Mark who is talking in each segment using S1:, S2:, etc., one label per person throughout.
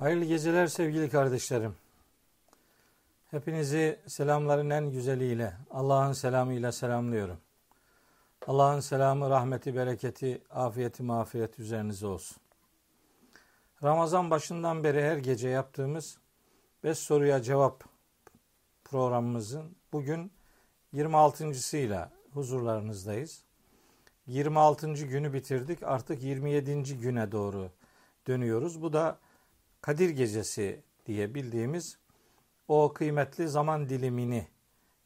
S1: Hayırlı geceler sevgili kardeşlerim. Hepinizi selamların en güzeliyle, Allah'ın selamıyla selamlıyorum. Allah'ın selamı, rahmeti, bereketi, afiyeti, mağfiret üzerinize olsun. Ramazan başından beri her gece yaptığımız 5 soruya cevap programımızın bugün 26.sıyla huzurlarınızdayız. 26. günü bitirdik. Artık 27. güne doğru dönüyoruz. Bu da Kadir Gecesi diye bildiğimiz o kıymetli zaman dilimini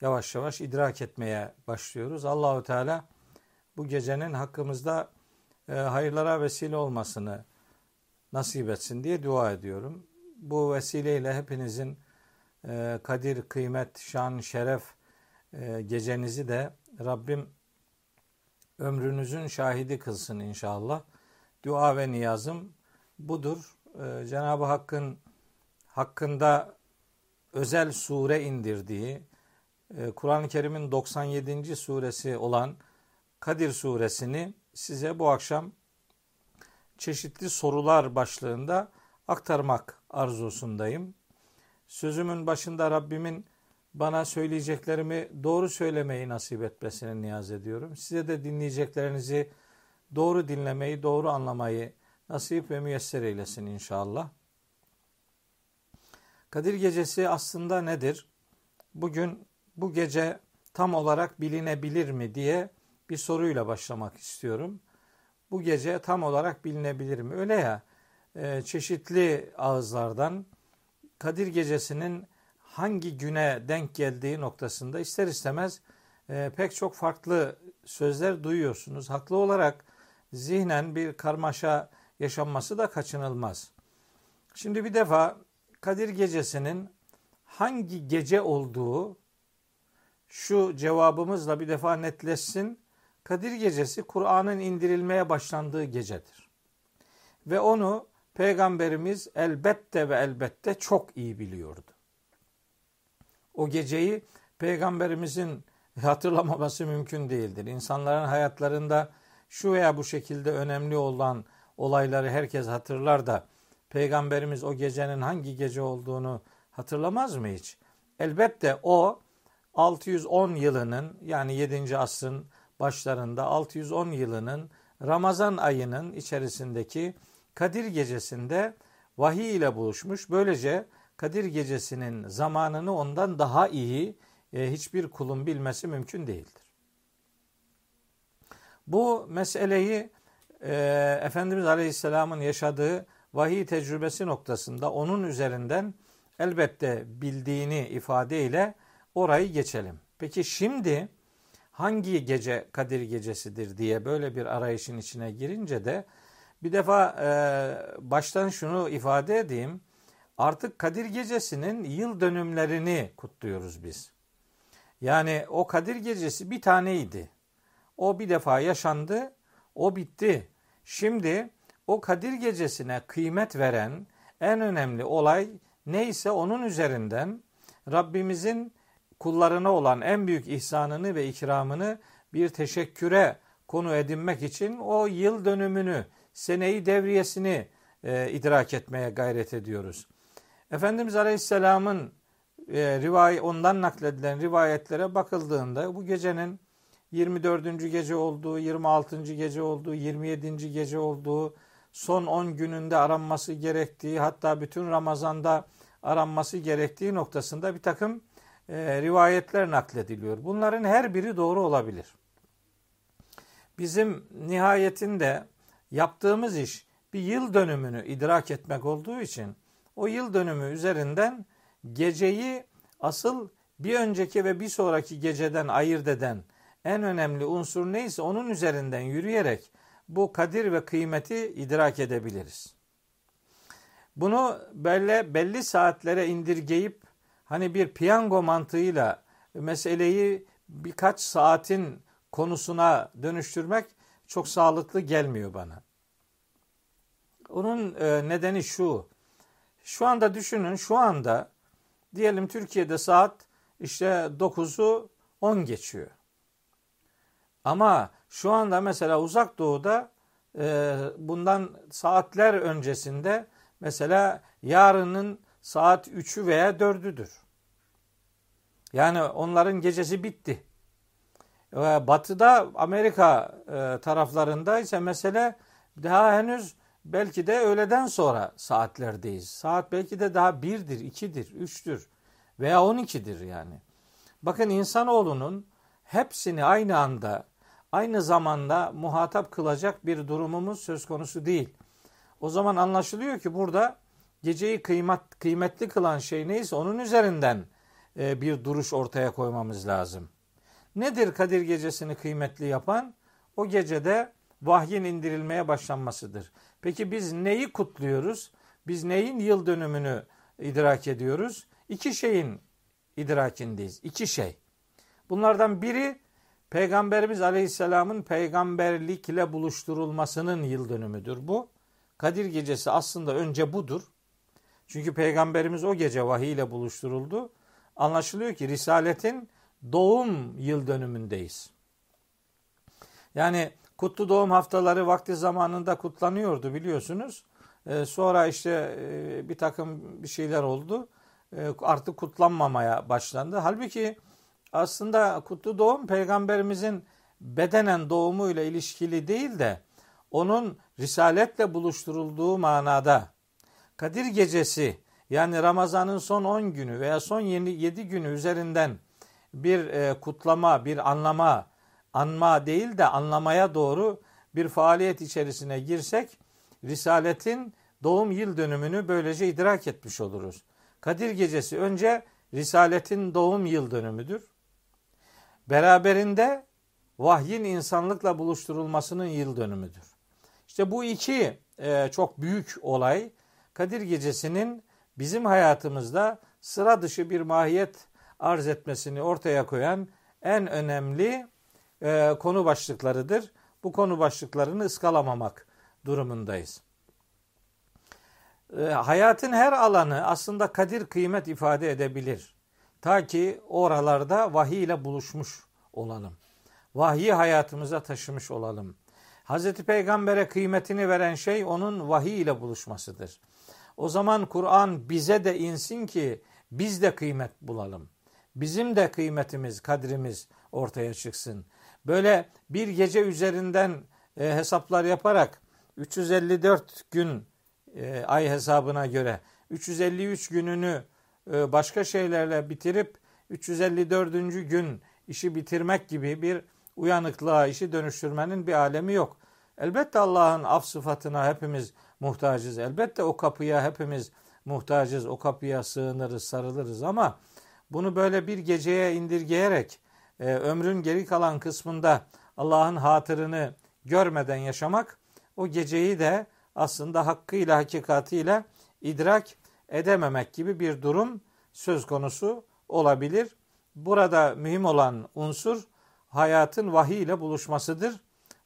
S1: yavaş yavaş idrak etmeye başlıyoruz. Allahu Teala bu gecenin hakkımızda e, hayırlara vesile olmasını nasip etsin diye dua ediyorum. Bu vesileyle hepinizin e, kadir, kıymet, şan, şeref e, gecenizi de Rabbim ömrünüzün şahidi kılsın inşallah. Dua ve niyazım budur. Ee, Cenab-ı Hakk'ın hakkında özel sure indirdiği, e, Kur'an-ı Kerim'in 97. suresi olan Kadir suresini size bu akşam çeşitli sorular başlığında aktarmak arzusundayım. Sözümün başında Rabbimin bana söyleyeceklerimi doğru söylemeyi nasip etmesini niyaz ediyorum. Size de dinleyeceklerinizi doğru dinlemeyi, doğru anlamayı nasip ve müyesser eylesin inşallah. Kadir Gecesi aslında nedir? Bugün bu gece tam olarak bilinebilir mi diye bir soruyla başlamak istiyorum. Bu gece tam olarak bilinebilir mi? Öyle ya e, çeşitli ağızlardan Kadir Gecesi'nin hangi güne denk geldiği noktasında ister istemez e, pek çok farklı sözler duyuyorsunuz. Haklı olarak zihnen bir karmaşa yaşanması da kaçınılmaz. Şimdi bir defa Kadir Gecesi'nin hangi gece olduğu şu cevabımızla bir defa netleşsin. Kadir Gecesi Kur'an'ın indirilmeye başlandığı gecedir. Ve onu Peygamberimiz elbette ve elbette çok iyi biliyordu. O geceyi Peygamberimizin hatırlamaması mümkün değildir. İnsanların hayatlarında şu veya bu şekilde önemli olan olayları herkes hatırlar da Peygamberimiz o gecenin hangi gece olduğunu hatırlamaz mı hiç? Elbette o 610 yılının yani 7. asrın başlarında 610 yılının Ramazan ayının içerisindeki Kadir gecesinde vahiy ile buluşmuş. Böylece Kadir gecesinin zamanını ondan daha iyi e, hiçbir kulun bilmesi mümkün değildir. Bu meseleyi e, Efendimiz Aleyhisselam'ın yaşadığı vahiy tecrübesi noktasında onun üzerinden elbette bildiğini ifadeyle orayı geçelim. Peki şimdi hangi gece Kadir gecesidir diye böyle bir arayışın içine girince de bir defa e, baştan şunu ifade edeyim. Artık Kadir gecesinin yıl dönümlerini kutluyoruz biz. Yani o Kadir gecesi bir taneydi. O bir defa yaşandı, o bitti. Şimdi o Kadir gecesine kıymet veren en önemli olay neyse onun üzerinden Rabbimizin kullarına olan en büyük ihsanını ve ikramını bir teşekküre konu edinmek için o yıl dönümünü, seneyi devriyesini e, idrak etmeye gayret ediyoruz. Efendimiz Aleyhisselam'ın e, rivayet, ondan nakledilen rivayetlere bakıldığında bu gecenin 24. gece olduğu, 26. gece olduğu, 27. gece olduğu, son 10 gününde aranması gerektiği, hatta bütün Ramazan'da aranması gerektiği noktasında bir takım e, rivayetler naklediliyor. Bunların her biri doğru olabilir. Bizim nihayetinde yaptığımız iş bir yıl dönümünü idrak etmek olduğu için o yıl dönümü üzerinden geceyi asıl bir önceki ve bir sonraki geceden ayırt eden en önemli unsur neyse onun üzerinden yürüyerek bu kadir ve kıymeti idrak edebiliriz. Bunu böyle belli saatlere indirgeyip hani bir piyango mantığıyla meseleyi birkaç saatin konusuna dönüştürmek çok sağlıklı gelmiyor bana. Onun e, nedeni şu. Şu anda düşünün şu anda diyelim Türkiye'de saat işte 9'u 10 geçiyor. Ama şu anda mesela uzak doğuda e, bundan saatler öncesinde mesela yarının saat 3'ü veya 4'üdür. Yani onların gecesi bitti. Batı'da Amerika e, taraflarında ise mesele daha henüz belki de öğleden sonra saatlerdeyiz. Saat belki de daha birdir, ikidir, üçtür veya on ikidir yani. Bakın insanoğlunun hepsini aynı anda, aynı zamanda muhatap kılacak bir durumumuz söz konusu değil. O zaman anlaşılıyor ki burada geceyi kıymet, kıymetli kılan şey neyse onun üzerinden e, bir duruş ortaya koymamız lazım. Nedir Kadir gecesini kıymetli yapan? O gecede vahyin indirilmeye başlanmasıdır. Peki biz neyi kutluyoruz? Biz neyin yıl dönümünü idrak ediyoruz? İki şeyin idrakindeyiz. İki şey. Bunlardan biri Peygamberimiz Aleyhisselam'ın peygamberlikle buluşturulmasının yıl dönümüdür bu. Kadir gecesi aslında önce budur. Çünkü peygamberimiz o gece vahiy ile buluşturuldu. Anlaşılıyor ki risaletin doğum yıl dönümündeyiz. Yani kutlu doğum haftaları vakti zamanında kutlanıyordu biliyorsunuz. Ee, sonra işte e, bir takım bir şeyler oldu. Ee, artık kutlanmamaya başlandı. Halbuki aslında kutlu doğum peygamberimizin bedenen doğumuyla ilişkili değil de onun risaletle buluşturulduğu manada Kadir gecesi yani Ramazan'ın son 10 günü veya son 7 günü üzerinden bir e, kutlama, bir anlama, anma değil de anlamaya doğru bir faaliyet içerisine girsek Risaletin doğum yıl dönümünü böylece idrak etmiş oluruz. Kadir Gecesi önce Risaletin doğum yıl dönümüdür. Beraberinde vahyin insanlıkla buluşturulmasının yıl dönümüdür. İşte bu iki e, çok büyük olay Kadir Gecesi'nin bizim hayatımızda sıra dışı bir mahiyet arz etmesini ortaya koyan en önemli e, konu başlıklarıdır. Bu konu başlıklarını ıskalamamak durumundayız. E, hayatın her alanı aslında kadir kıymet ifade edebilir. Ta ki oralarda vahiy ile buluşmuş olalım. Vahyi hayatımıza taşımış olalım. Hazreti Peygamber'e kıymetini veren şey onun vahiy ile buluşmasıdır. O zaman Kur'an bize de insin ki biz de kıymet bulalım. Bizim de kıymetimiz, kadrimiz ortaya çıksın. Böyle bir gece üzerinden e, hesaplar yaparak 354 gün e, ay hesabına göre 353 gününü başka şeylerle bitirip 354. gün işi bitirmek gibi bir uyanıklığa işi dönüştürmenin bir alemi yok. Elbette Allah'ın af sıfatına hepimiz muhtacız. Elbette o kapıya hepimiz muhtacız. O kapıya sığınırız, sarılırız ama bunu böyle bir geceye indirgeyerek e, ömrün geri kalan kısmında Allah'ın hatırını görmeden yaşamak o geceyi de aslında hakkıyla hakikatiyle idrak edememek gibi bir durum söz konusu olabilir. Burada mühim olan unsur hayatın vahiy ile buluşmasıdır.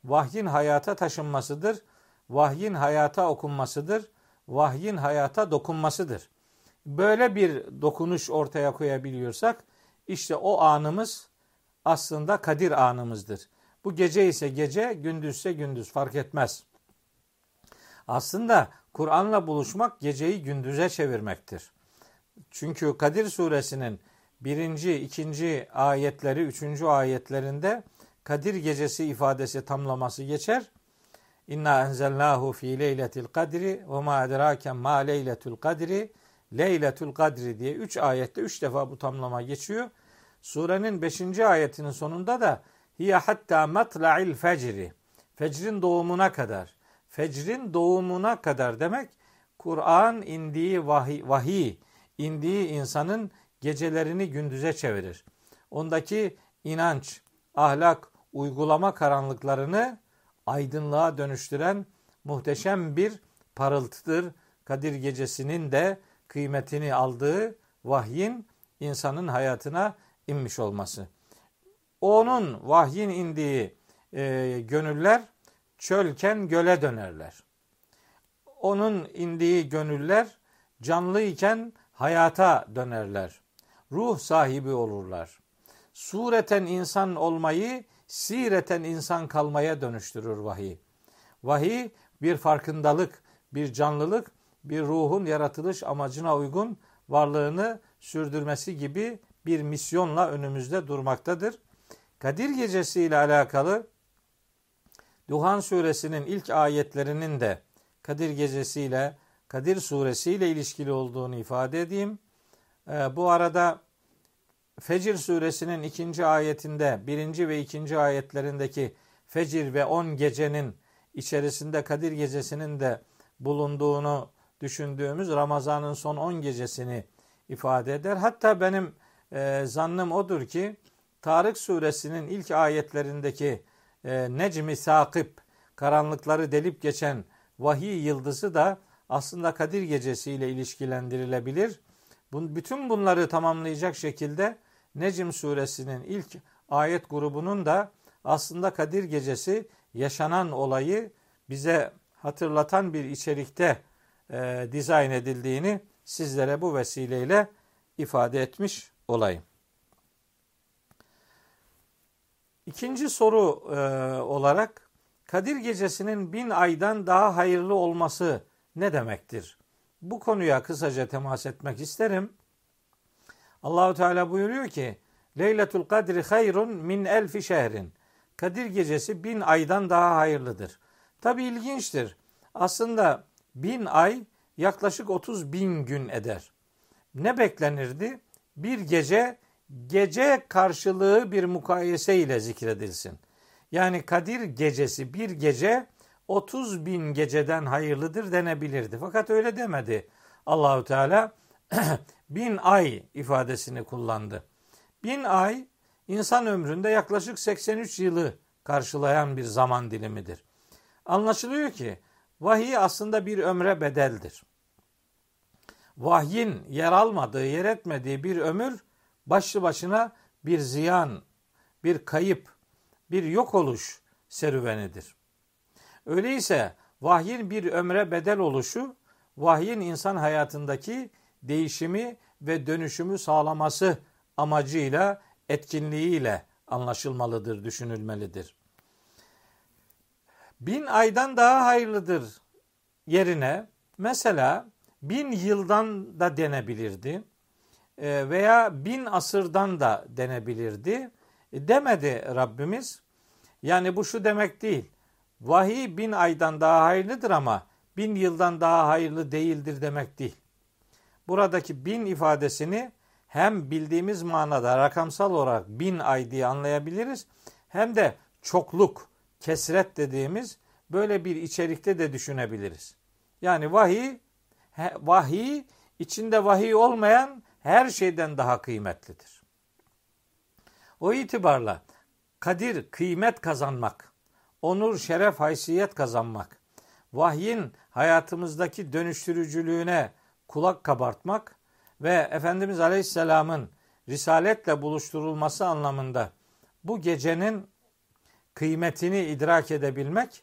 S1: Vahyin hayata taşınmasıdır. Vahyin hayata okunmasıdır. Vahyin hayata dokunmasıdır. Böyle bir dokunuş ortaya koyabiliyorsak işte o anımız aslında kadir anımızdır. Bu gece ise gece, gündüzse gündüz fark etmez. Aslında Kur'an'la buluşmak geceyi gündüze çevirmektir. Çünkü Kadir suresinin birinci, ikinci ayetleri, üçüncü ayetlerinde Kadir gecesi ifadesi tamlaması geçer. İnna enzelnahu fi leyletil kadri ve ma edrake ma leyletul kadri leyletul kadri diye üç ayette üç defa bu tamlama geçiyor. Surenin beşinci ayetinin sonunda da hiye hatta matla'il fecri fecrin doğumuna kadar fecrin doğumuna kadar demek Kur'an indiği vahiy, vahiy indiği insanın gecelerini gündüze çevirir. Ondaki inanç, ahlak, uygulama karanlıklarını aydınlığa dönüştüren muhteşem bir parıltıdır. Kadir gecesinin de kıymetini aldığı vahyin insanın hayatına inmiş olması. Onun vahyin indiği e, gönüller çölken göle dönerler. Onun indiği gönüller canlıyken hayata dönerler. Ruh sahibi olurlar. Sureten insan olmayı sireten insan kalmaya dönüştürür vahiy. Vahiy bir farkındalık, bir canlılık bir ruhun yaratılış amacına uygun varlığını sürdürmesi gibi bir misyonla önümüzde durmaktadır. Kadir Gecesi ile alakalı Duhan suresinin ilk ayetlerinin de Kadir Gecesi ile Kadir suresi ile ilişkili olduğunu ifade edeyim. Ee, bu arada Fecir suresinin ikinci ayetinde birinci ve ikinci ayetlerindeki Fecir ve on gecenin içerisinde Kadir gecesinin de bulunduğunu düşündüğümüz Ramazan'ın son on gecesini ifade eder. Hatta benim e, zannım odur ki Tarık suresinin ilk ayetlerindeki e, Necmi Sakip karanlıkları delip geçen vahiy yıldızı da aslında Kadir Gecesi ile ilişkilendirilebilir. bütün bunları tamamlayacak şekilde Necm suresinin ilk ayet grubunun da aslında Kadir Gecesi yaşanan olayı bize hatırlatan bir içerikte e, dizayn edildiğini sizlere bu vesileyle ifade etmiş olayım. İkinci soru e, olarak Kadir Gecesi'nin bin aydan daha hayırlı olması ne demektir? Bu konuya kısaca temas etmek isterim. Allahu Teala buyuruyor ki Leyletul Kadri hayrun min elfi şehrin. Kadir gecesi bin aydan daha hayırlıdır. Tabi ilginçtir. Aslında bin ay yaklaşık 30 bin gün eder. Ne beklenirdi? Bir gece gece karşılığı bir mukayese ile zikredilsin. Yani Kadir gecesi bir gece 30 bin geceden hayırlıdır denebilirdi. Fakat öyle demedi. Allahu Teala bin ay ifadesini kullandı. Bin ay insan ömründe yaklaşık 83 yılı karşılayan bir zaman dilimidir. Anlaşılıyor ki vahiy aslında bir ömre bedeldir. Vahyin yer almadığı, yer etmediği bir ömür başlı başına bir ziyan, bir kayıp, bir yok oluş serüvenidir. Öyleyse vahyin bir ömre bedel oluşu, vahyin insan hayatındaki değişimi ve dönüşümü sağlaması amacıyla, etkinliğiyle anlaşılmalıdır, düşünülmelidir. Bin aydan daha hayırlıdır yerine mesela bin yıldan da denebilirdi veya bin asırdan da denebilirdi. E, demedi Rabbimiz. Yani bu şu demek değil. Vahiy bin aydan daha hayırlıdır ama bin yıldan daha hayırlı değildir demek değil. Buradaki bin ifadesini hem bildiğimiz manada rakamsal olarak bin ay diye anlayabiliriz hem de çokluk, kesret dediğimiz böyle bir içerikte de düşünebiliriz. Yani vahiy, vahiy içinde vahiy olmayan her şeyden daha kıymetlidir. O itibarla kadir, kıymet kazanmak, onur, şeref, haysiyet kazanmak, vahyin hayatımızdaki dönüştürücülüğüne kulak kabartmak ve Efendimiz Aleyhisselam'ın risaletle buluşturulması anlamında bu gecenin kıymetini idrak edebilmek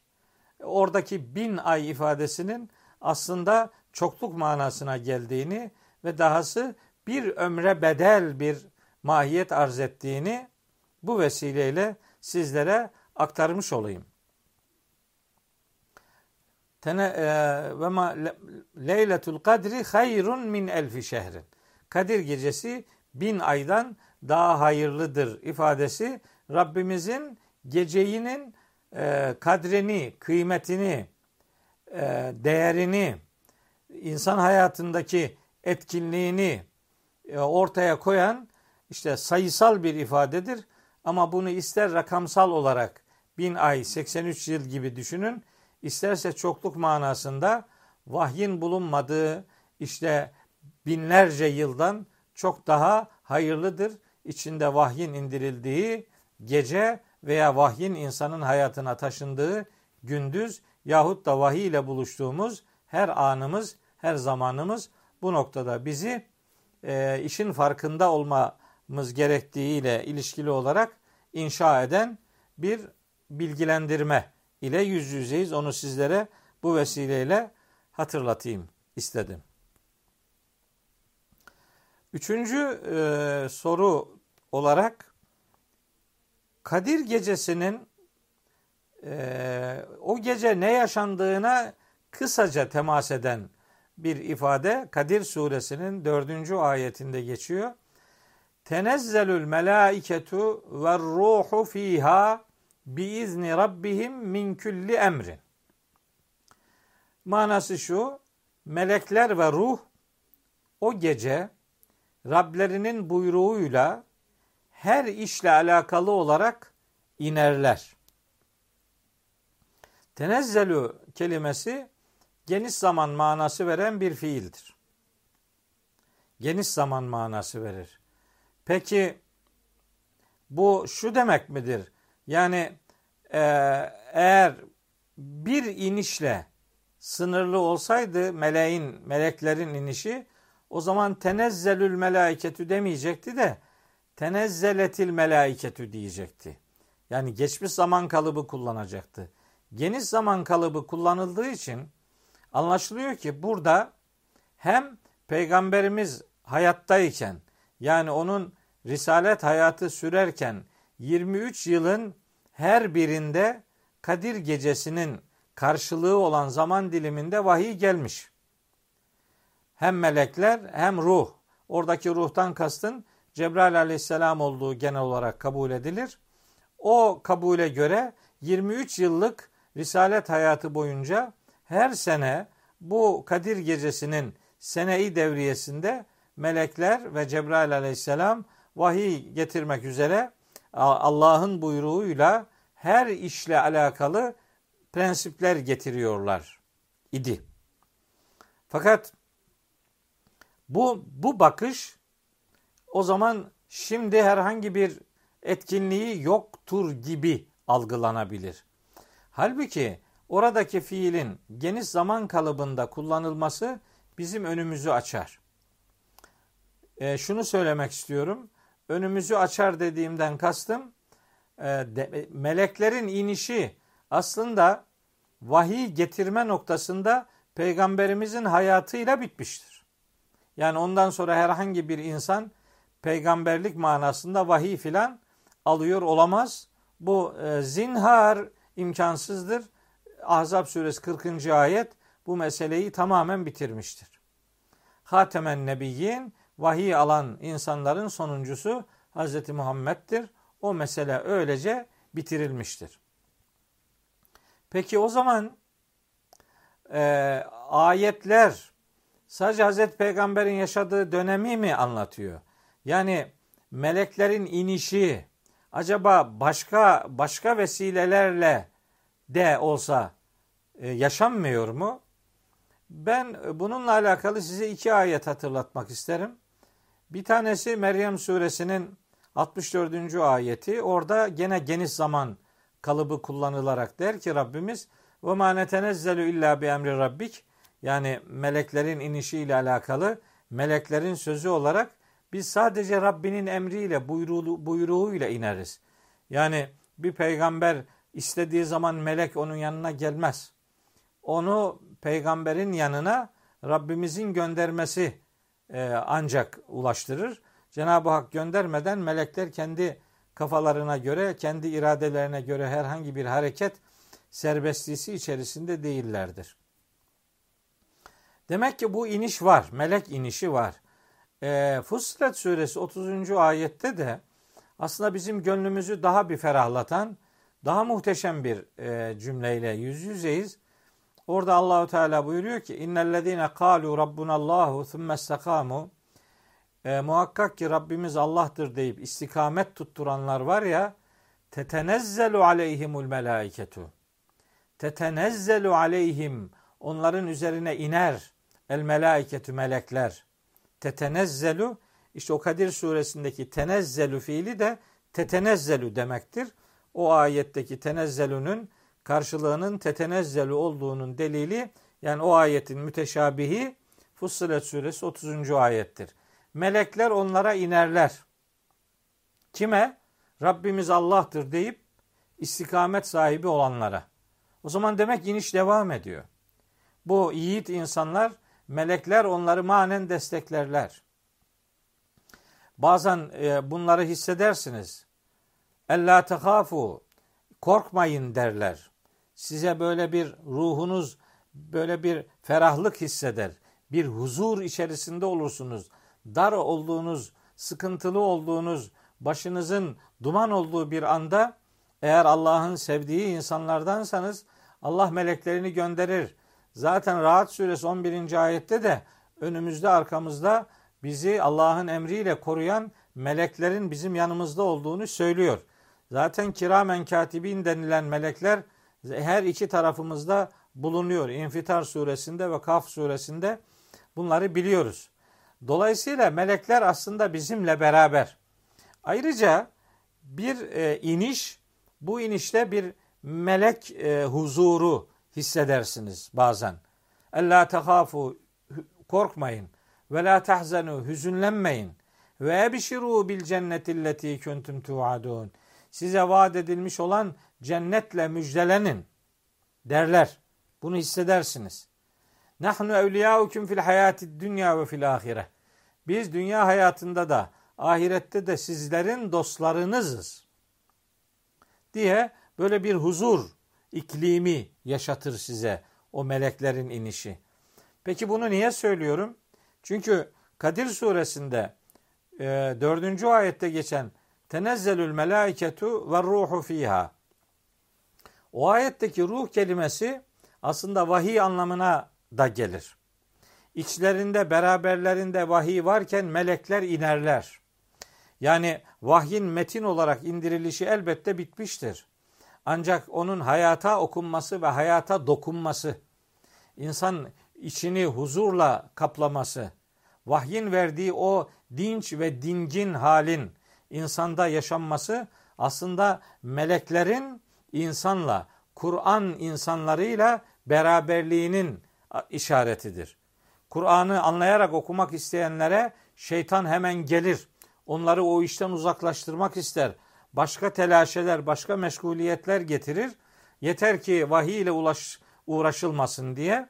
S1: oradaki bin ay ifadesinin aslında çokluk manasına geldiğini ve dahası bir ömre bedel bir mahiyet arz ettiğini bu vesileyle sizlere aktarmış olayım. Tene e, ve ma leyletul kadri hayrun min elfi şehrin. Kadir gecesi bin aydan daha hayırlıdır ifadesi Rabbimizin geceyinin e, kadrini, kıymetini, e, değerini, insan hayatındaki etkinliğini ortaya koyan işte sayısal bir ifadedir. Ama bunu ister rakamsal olarak bin ay 83 yıl gibi düşünün. isterse çokluk manasında vahyin bulunmadığı işte binlerce yıldan çok daha hayırlıdır. İçinde vahyin indirildiği gece veya vahyin insanın hayatına taşındığı gündüz yahut da vahiy ile buluştuğumuz her anımız, her zamanımız bu noktada bizi e, işin farkında olmamız gerektiğiyle ilişkili olarak inşa eden bir bilgilendirme ile yüz yüzeyiz. Onu sizlere bu vesileyle hatırlatayım istedim. Üçüncü e, soru olarak Kadir gecesinin e, o gece ne yaşandığına kısaca temas eden bir ifade Kadir suresinin dördüncü ayetinde geçiyor. Tenezzelül melaiketu ve ruhu fiha biizni rabbihim min külli emrin. Manası şu, melekler ve ruh o gece Rablerinin buyruğuyla her işle alakalı olarak inerler. Tenezzelu kelimesi geniş zaman manası veren bir fiildir. Geniş zaman manası verir. Peki bu şu demek midir? Yani e, eğer bir inişle sınırlı olsaydı meleğin, meleklerin inişi o zaman tenezzelül melaiketü demeyecekti de tenezzeletil melaiketü diyecekti. Yani geçmiş zaman kalıbı kullanacaktı. Geniş zaman kalıbı kullanıldığı için anlaşılıyor ki burada hem peygamberimiz hayattayken yani onun risalet hayatı sürerken 23 yılın her birinde Kadir gecesinin karşılığı olan zaman diliminde vahiy gelmiş. Hem melekler hem ruh. Oradaki ruhtan kastın Cebrail aleyhisselam olduğu genel olarak kabul edilir. O kabule göre 23 yıllık risalet hayatı boyunca her sene bu Kadir gecesinin seneyi devriyesinde melekler ve Cebrail aleyhisselam vahiy getirmek üzere Allah'ın buyruğuyla her işle alakalı prensipler getiriyorlar idi. Fakat bu bu bakış o zaman şimdi herhangi bir etkinliği yoktur gibi algılanabilir. Halbuki oradaki fiilin geniş zaman kalıbında kullanılması bizim önümüzü açar. E, şunu söylemek istiyorum. Önümüzü açar dediğimden kastım e, de, meleklerin inişi aslında vahiy getirme noktasında peygamberimizin hayatıyla bitmiştir. Yani ondan sonra herhangi bir insan peygamberlik manasında vahiy filan alıyor olamaz. Bu e, zinhar imkansızdır. Ahzab suresi 40. ayet bu meseleyi tamamen bitirmiştir. Hatemen Nebiyyin vahiy alan insanların sonuncusu Hz. Muhammed'dir. O mesele öylece bitirilmiştir. Peki o zaman e, ayetler sadece Hazreti Peygamber'in yaşadığı dönemi mi anlatıyor? Yani meleklerin inişi acaba başka başka vesilelerle de olsa e, yaşanmıyor mu? Ben bununla alakalı size iki ayet hatırlatmak isterim. Bir tanesi Meryem suresinin 64. ayeti. Orada gene geniş zaman kalıbı kullanılarak der ki Rabbimiz ve ma netenezzelu illa bi emri rabbik yani meleklerin inişi ile alakalı meleklerin sözü olarak biz sadece Rabbinin emriyle buyruğu, buyruğuyla ineriz. Yani bir peygamber istediği zaman melek onun yanına gelmez. Onu peygamberin yanına Rabbimizin göndermesi e, ancak ulaştırır. Cenab-ı Hak göndermeden melekler kendi kafalarına göre, kendi iradelerine göre herhangi bir hareket serbestliği içerisinde değillerdir. Demek ki bu iniş var, melek inişi var. E, Fussilet suresi 30. ayette de aslında bizim gönlümüzü daha bir ferahlatan, daha muhteşem bir e, cümleyle yüz yüzeyiz. Orada Allahu Teala buyuruyor ki innellezine kalu rabbunallahu thumma istakamu e, muhakkak ki Rabbimiz Allah'tır deyip istikamet tutturanlar var ya tetenezzelu aleyhimul melaiketu tetenezzelu aleyhim. Onların üzerine iner el melaiketü melekler. Tetenezzelu. İşte o Kadir suresindeki tenezzelu fiili de tetenezzelu demektir. O ayetteki tenezzelünün karşılığının tetenezzelu olduğunun delili yani o ayetin müteşabihi Fussilet suresi 30. ayettir. Melekler onlara inerler. Kime? Rabbimiz Allah'tır deyip istikamet sahibi olanlara. O zaman demek iniş devam ediyor. Bu yiğit insanlar, melekler onları manen desteklerler. Bazen e, bunları hissedersiniz. Ella tehafu, korkmayın derler. Size böyle bir ruhunuz böyle bir ferahlık hisseder. bir huzur içerisinde olursunuz. Dar olduğunuz, sıkıntılı olduğunuz, başınızın duman olduğu bir anda eğer Allah'ın sevdiği insanlardansanız Allah meleklerini gönderir. Zaten Rahat suresi 11. ayette de önümüzde arkamızda bizi Allah'ın emriyle koruyan meleklerin bizim yanımızda olduğunu söylüyor. Zaten kiramen katibin denilen melekler her iki tarafımızda bulunuyor. İnfitar suresinde ve Kaf suresinde bunları biliyoruz. Dolayısıyla melekler aslında bizimle beraber. Ayrıca bir e, iniş, bu inişte bir melek e, huzuru hissedersiniz bazen. Ella tehafu korkmayın ve la tahzenu hüzünlenmeyin ve ebşiru bil cennetilleti kuntum tuadun. Size vaat edilmiş olan cennetle müjdelenin derler. Bunu hissedersiniz. Nahnu evliyaukum fil hayati dünya ve fil ahire. Biz dünya hayatında da ahirette de sizlerin dostlarınızız. Diye böyle bir huzur iklimi yaşatır size o meleklerin inişi. Peki bunu niye söylüyorum? Çünkü Kadir suresinde e, dördüncü ayette geçen tenezzelül melaiketu ve ruhu fiha. O ayetteki ruh kelimesi aslında vahiy anlamına da gelir. İçlerinde beraberlerinde vahiy varken melekler inerler. Yani vahyin metin olarak indirilişi elbette bitmiştir. Ancak onun hayata okunması ve hayata dokunması, insan içini huzurla kaplaması, vahyin verdiği o dinç ve dingin halin insanda yaşanması aslında meleklerin insanla, Kur'an insanlarıyla beraberliğinin işaretidir. Kur'an'ı anlayarak okumak isteyenlere şeytan hemen gelir. Onları o işten uzaklaştırmak ister. Başka telaşeler, başka meşguliyetler getirir. Yeter ki vahiy ile ulaş, uğraşılmasın diye.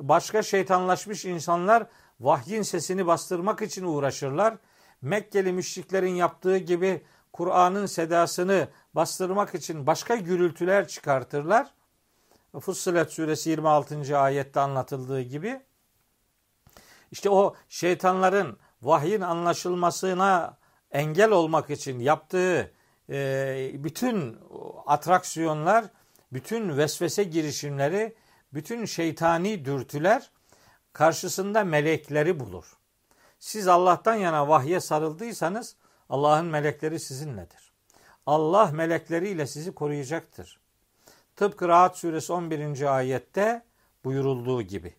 S1: Başka şeytanlaşmış insanlar vahyin sesini bastırmak için uğraşırlar. Mekkeli müşriklerin yaptığı gibi Kur'an'ın sedasını bastırmak için başka gürültüler çıkartırlar. Fussilet suresi 26. ayette anlatıldığı gibi işte o şeytanların vahyin anlaşılmasına engel olmak için yaptığı e, bütün atraksiyonlar, bütün vesvese girişimleri, bütün şeytani dürtüler karşısında melekleri bulur. Siz Allah'tan yana vahye sarıldıysanız Allah'ın melekleri sizinledir. Allah melekleriyle sizi koruyacaktır. Tıpkı Rahat suresi 11. ayette buyurulduğu gibi.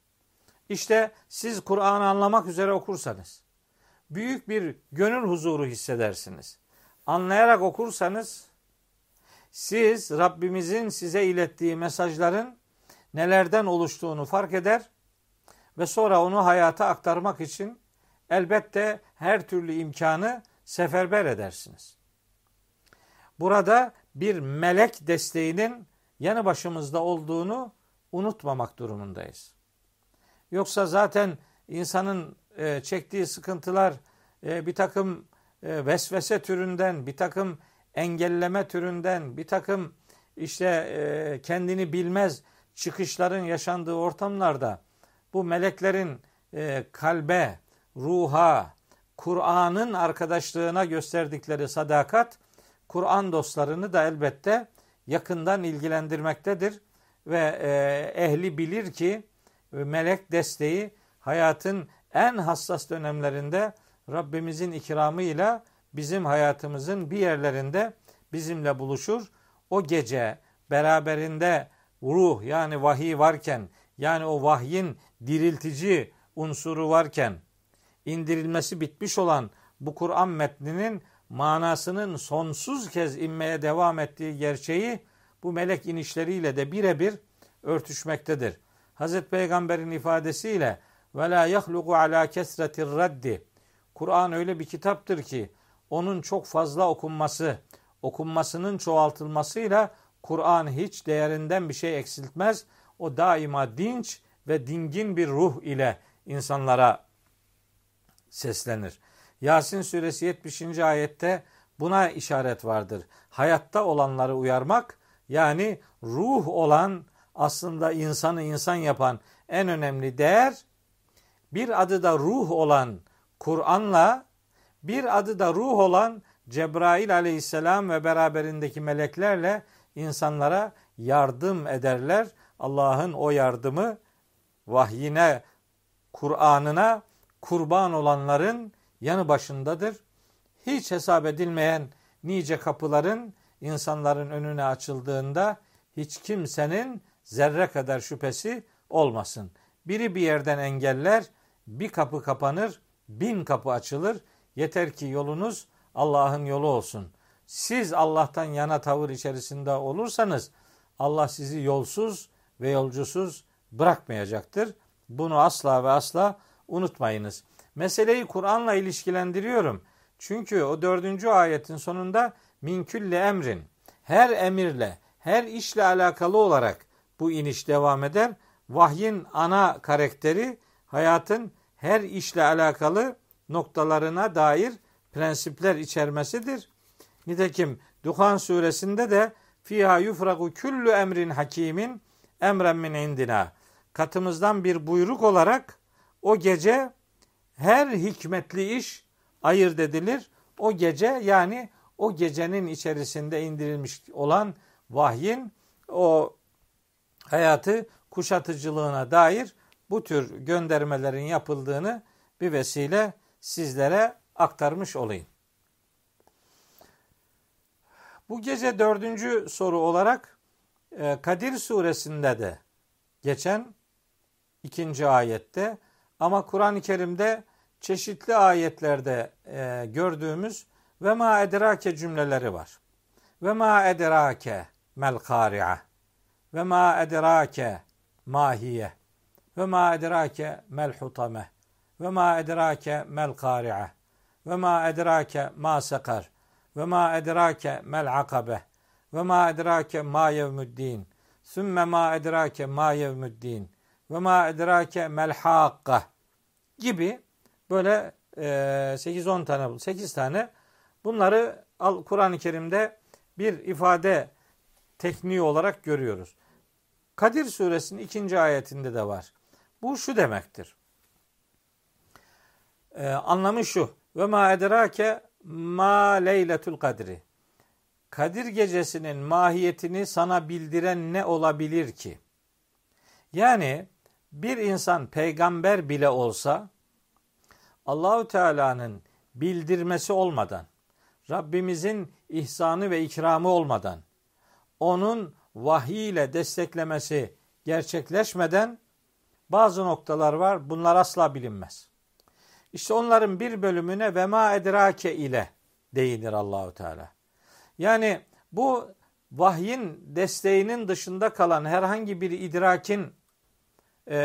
S1: İşte siz Kur'an'ı anlamak üzere okursanız büyük bir gönül huzuru hissedersiniz. Anlayarak okursanız siz Rabbimizin size ilettiği mesajların nelerden oluştuğunu fark eder ve sonra onu hayata aktarmak için elbette her türlü imkanı seferber edersiniz. Burada bir melek desteğinin yanı başımızda olduğunu unutmamak durumundayız. Yoksa zaten insanın e, çektiği sıkıntılar e, bir takım e, vesvese türünden, bir takım engelleme türünden, bir takım işte kendini bilmez çıkışların yaşandığı ortamlarda bu meleklerin kalbe, ruha, Kur'an'ın arkadaşlığına gösterdikleri sadakat Kur'an dostlarını da elbette yakından ilgilendirmektedir ve e, ehli bilir ki melek desteği hayatın en hassas dönemlerinde Rabbimizin ikramıyla bizim hayatımızın bir yerlerinde bizimle buluşur. O gece beraberinde ruh yani vahiy varken yani o vahyin diriltici unsuru varken indirilmesi bitmiş olan bu Kur'an metninin manasının sonsuz kez inmeye devam ettiği gerçeği bu melek inişleriyle de birebir örtüşmektedir. Hazreti Peygamber'in ifadesiyle ve la yahluku ala kesretir raddi. Kur'an öyle bir kitaptır ki onun çok fazla okunması, okunmasının çoğaltılmasıyla Kur'an hiç değerinden bir şey eksiltmez. O daima dinç ve dingin bir ruh ile insanlara seslenir. Yasin suresi 70. ayette buna işaret vardır. Hayatta olanları uyarmak yani ruh olan aslında insanı insan yapan en önemli değer bir adı da ruh olan Kur'an'la bir adı da ruh olan Cebrail aleyhisselam ve beraberindeki meleklerle insanlara yardım ederler. Allah'ın o yardımı vahyine, Kur'an'ına kurban olanların yanı başındadır. Hiç hesap edilmeyen nice kapıların insanların önüne açıldığında hiç kimsenin zerre kadar şüphesi olmasın. Biri bir yerden engeller, bir kapı kapanır, bin kapı açılır. Yeter ki yolunuz Allah'ın yolu olsun. Siz Allah'tan yana tavır içerisinde olursanız Allah sizi yolsuz ve yolcusuz bırakmayacaktır. Bunu asla ve asla unutmayınız. Meseleyi Kur'an'la ilişkilendiriyorum. Çünkü o dördüncü ayetin sonunda minkülle emrin her emirle, her işle alakalı olarak bu iniş devam eder. Vahyin ana karakteri hayatın her işle alakalı noktalarına dair prensipler içermesidir. Nitekim Duhan suresinde de fiha yufragu kullu emrin hakimin emren min indina. Katımızdan bir buyruk olarak o gece her hikmetli iş ayırt edilir. O gece yani o gecenin içerisinde indirilmiş olan vahyin o hayatı kuşatıcılığına dair bu tür göndermelerin yapıldığını bir vesile sizlere aktarmış olayım. Bu gece dördüncü soru olarak e, Kadir suresinde de geçen ikinci ayette ama Kur'an-ı Kerim'de çeşitli ayetlerde e, gördüğümüz ve ma edrake cümleleri var. Ve ma edrake mel kari'a ve ma edrake mahiye ve ma edrake mel hutame ve ma edrake mel kari'a ve ma edrake ma sekar ve ma edrake mel akabe ve ma edrake ma yevmüddin sümme ma edrake ma yevmüddin ve ma edrake mel gibi böyle e, 8-10 tane 8 tane bunları Kur'an-ı Kerim'de bir ifade tekniği olarak görüyoruz. Kadir suresinin ikinci ayetinde de var. Bu şu demektir. Ee, anlamı şu. Ve ma edrake ma leyletul kadri. Kadir gecesinin mahiyetini sana bildiren ne olabilir ki? Yani bir insan peygamber bile olsa Allahu Teala'nın bildirmesi olmadan, Rabbimizin ihsanı ve ikramı olmadan, onun vahiy ile desteklemesi gerçekleşmeden bazı noktalar var. Bunlar asla bilinmez. İşte onların bir bölümüne ve ma edrake ile değinir Allahu Teala. Yani bu vahyin desteğinin dışında kalan herhangi bir idrakin e,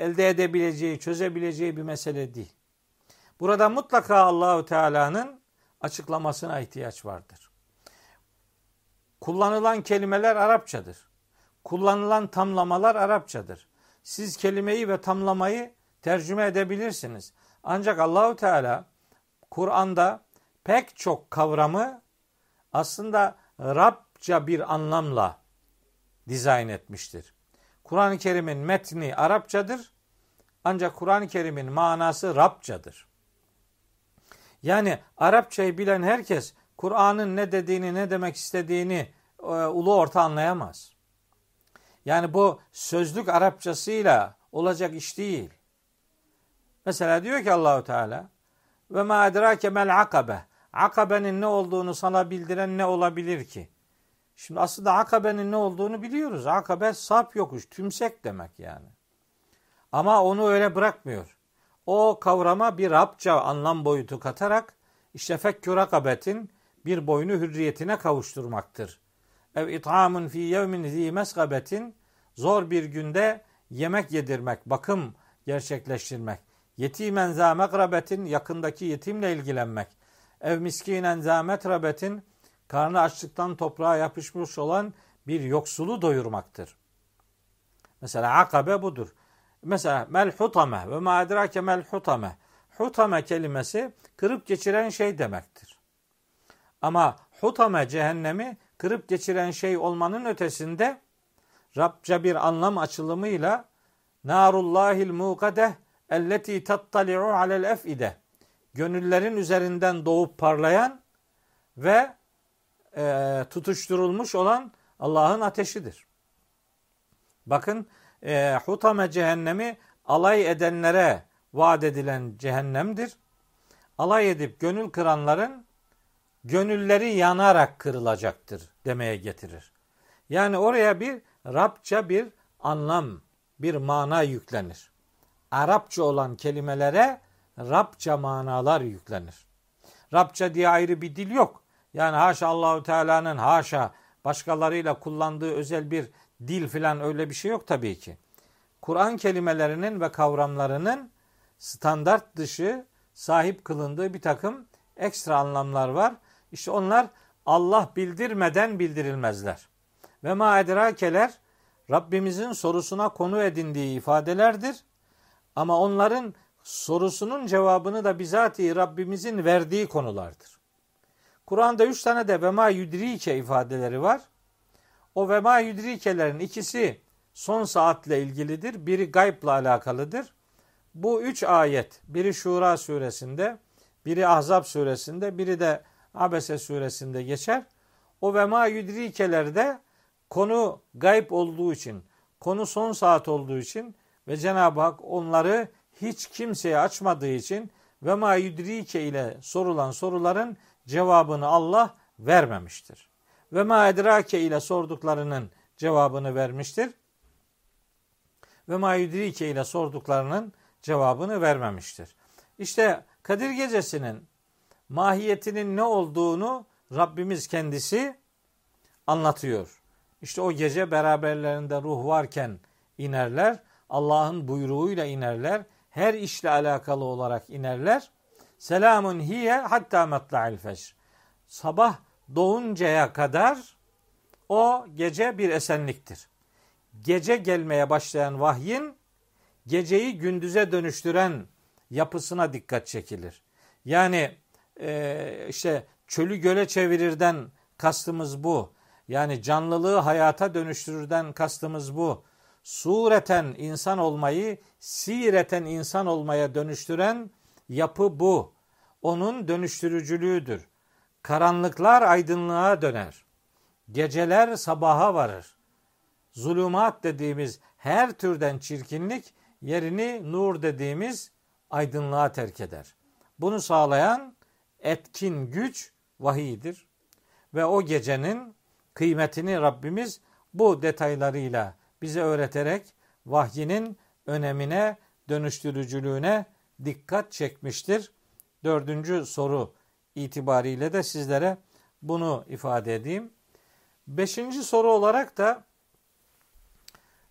S1: elde edebileceği, çözebileceği bir mesele değil. Burada mutlaka Allahu Teala'nın açıklamasına ihtiyaç vardır. Kullanılan kelimeler Arapçadır. Kullanılan tamlamalar Arapçadır. Siz kelimeyi ve tamlamayı tercüme edebilirsiniz. Ancak Allahu Teala Kur'an'da pek çok kavramı aslında Rabça bir anlamla dizayn etmiştir. Kur'an-ı Kerim'in metni Arapçadır. Ancak Kur'an-ı Kerim'in manası Rabçadır. Yani Arapçayı bilen herkes Kur'an'ın ne dediğini, ne demek istediğini e, ulu orta anlayamaz. Yani bu sözlük Arapçasıyla olacak iş değil. Mesela diyor ki Allahu Teala ve ma edrake mel akabe. Akabenin ne olduğunu sana bildiren ne olabilir ki? Şimdi aslında akabenin ne olduğunu biliyoruz. Akabe sap yokuş, tümsek demek yani. Ama onu öyle bırakmıyor. O kavrama bir Rabça anlam boyutu katarak işte fekkü rakabetin bir boynu hürriyetine kavuşturmaktır. Ev it'amun fi yevmin zi mesgabetin zor bir günde yemek yedirmek, bakım gerçekleştirmek. Yetimen za yakındaki yetimle ilgilenmek. Ev miskinen za metrabetin karnı açlıktan toprağa yapışmış olan bir yoksulu doyurmaktır. Mesela akabe budur. Mesela mel hutame ve ma edrake mel hutame. Kelimesi kırıp geçiren şey demektir. Ama hutame cehennemi kırıp geçiren şey olmanın ötesinde Rabça bir anlam açılımıyla narullahil muqadeh elleti tattali'u alel efide gönüllerin üzerinden doğup parlayan ve e, tutuşturulmuş olan Allah'ın ateşidir. Bakın e, hutame cehennemi alay edenlere vaat edilen cehennemdir. Alay edip gönül kıranların gönülleri yanarak kırılacaktır demeye getirir. Yani oraya bir Rabça bir anlam, bir mana yüklenir. Arapça olan kelimelere Rabça manalar yüklenir. Rabça diye ayrı bir dil yok. Yani haşa Allahu Teala'nın haşa başkalarıyla kullandığı özel bir dil filan öyle bir şey yok tabii ki. Kur'an kelimelerinin ve kavramlarının standart dışı sahip kılındığı bir takım ekstra anlamlar var. İşte onlar Allah bildirmeden bildirilmezler. Ve ma edrakeler Rabbimizin sorusuna konu edindiği ifadelerdir. Ama onların sorusunun cevabını da bizatihi Rabbimizin verdiği konulardır. Kur'an'da üç tane de vema yudrike ifadeleri var. O vema yudrikelerin ikisi son saatle ilgilidir. Biri gaybla alakalıdır. Bu üç ayet, biri Şura suresinde, biri Ahzab suresinde, biri de Abese suresinde geçer. O vema yudrikelerde konu gayb olduğu için, konu son saat olduğu için ve Cenab-ı Hak onları hiç kimseye açmadığı için ve ma yudrike ile sorulan soruların cevabını Allah vermemiştir. Ve ma edrake ile sorduklarının cevabını vermiştir. Ve ma yudrike ile sorduklarının cevabını vermemiştir. İşte Kadir Gecesi'nin mahiyetinin ne olduğunu Rabbimiz kendisi anlatıyor. İşte o gece beraberlerinde ruh varken inerler. Allah'ın buyruğuyla inerler her işle alakalı olarak inerler. Selamun hiye hatta matla'il feşr. Sabah doğuncaya kadar o gece bir esenliktir. Gece gelmeye başlayan vahyin geceyi gündüze dönüştüren yapısına dikkat çekilir. Yani e, işte çölü göle çevirirden kastımız bu. Yani canlılığı hayata dönüştürürden kastımız bu sureten insan olmayı sireten insan olmaya dönüştüren yapı bu. Onun dönüştürücülüğüdür. Karanlıklar aydınlığa döner. Geceler sabaha varır. Zulümat dediğimiz her türden çirkinlik yerini nur dediğimiz aydınlığa terk eder. Bunu sağlayan etkin güç vahiydir. Ve o gecenin kıymetini Rabbimiz bu detaylarıyla bize öğreterek vahyinin önemine, dönüştürücülüğüne dikkat çekmiştir. Dördüncü soru itibariyle de sizlere bunu ifade edeyim. Beşinci soru olarak da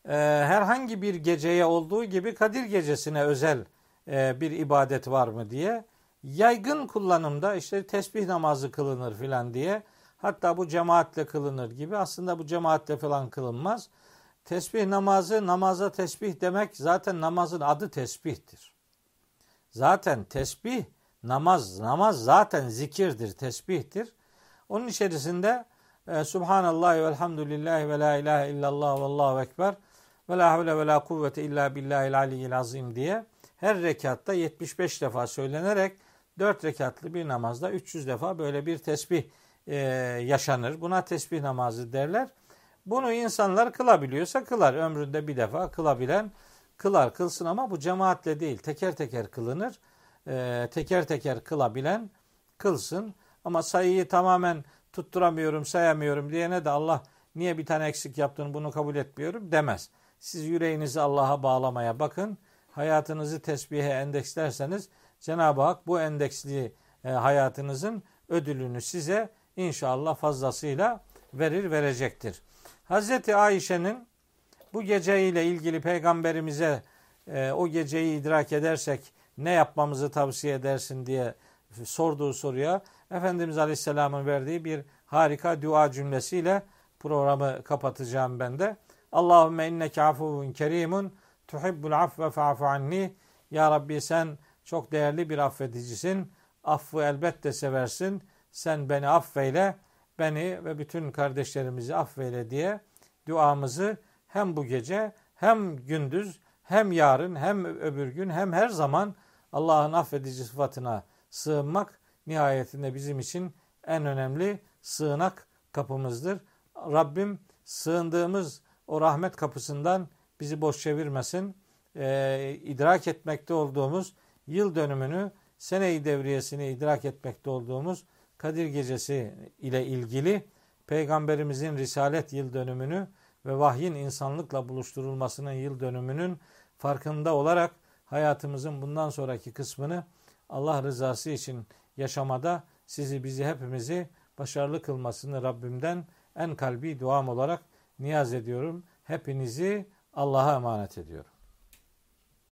S1: e, herhangi bir geceye olduğu gibi Kadir Gecesi'ne özel e, bir ibadet var mı diye yaygın kullanımda işte tesbih namazı kılınır filan diye hatta bu cemaatle kılınır gibi aslında bu cemaatle falan kılınmaz. Tesbih namazı, namaza tesbih demek zaten namazın adı tesbihtir. Zaten tesbih namaz, namaz zaten zikirdir, tesbihtir. Onun içerisinde e, Subhanallah ve elhamdülillahi ve la ilahe illallah ve allahu ekber ve la havle ve la kuvvete illa billahil aliyyil azim diye her rekatta 75 defa söylenerek 4 rekatlı bir namazda 300 defa böyle bir tesbih e, yaşanır. Buna tesbih namazı derler. Bunu insanlar kılabiliyorsa kılar. Ömründe bir defa kılabilen kılar kılsın ama bu cemaatle değil. Teker teker kılınır. Ee, teker teker kılabilen kılsın. Ama sayıyı tamamen tutturamıyorum, sayamıyorum diyene de Allah niye bir tane eksik yaptın bunu kabul etmiyorum demez. Siz yüreğinizi Allah'a bağlamaya bakın. Hayatınızı tesbihe endekslerseniz Cenab-ı Hak bu endeksli e, hayatınızın ödülünü size inşallah fazlasıyla verir verecektir. Hazreti Ayşe'nin bu geceyle ilgili peygamberimize e, o geceyi idrak edersek ne yapmamızı tavsiye edersin diye sorduğu soruya Efendimiz Aleyhisselam'ın verdiği bir harika dua cümlesiyle programı kapatacağım ben de. Allahümme inneke afuvun kerimun tuhibbul afve fa'fu anni. Ya Rabbi sen çok değerli bir affedicisin. Affı elbette seversin. Sen beni affeyle beni ve bütün kardeşlerimizi affeyle diye duamızı hem bu gece hem gündüz hem yarın hem öbür gün hem her zaman Allah'ın affedici sıfatına sığınmak nihayetinde bizim için en önemli sığınak kapımızdır. Rabbim sığındığımız o rahmet kapısından bizi boş çevirmesin. Ee, idrak etmekte olduğumuz yıl dönümünü, sene-i devriyesini idrak etmekte olduğumuz Kadir Gecesi ile ilgili Peygamberimizin Risalet yıl dönümünü ve vahyin insanlıkla buluşturulmasının yıl dönümünün farkında olarak hayatımızın bundan sonraki kısmını Allah rızası için yaşamada sizi bizi hepimizi başarılı kılmasını Rabbimden en kalbi duam olarak niyaz ediyorum. Hepinizi Allah'a emanet ediyorum.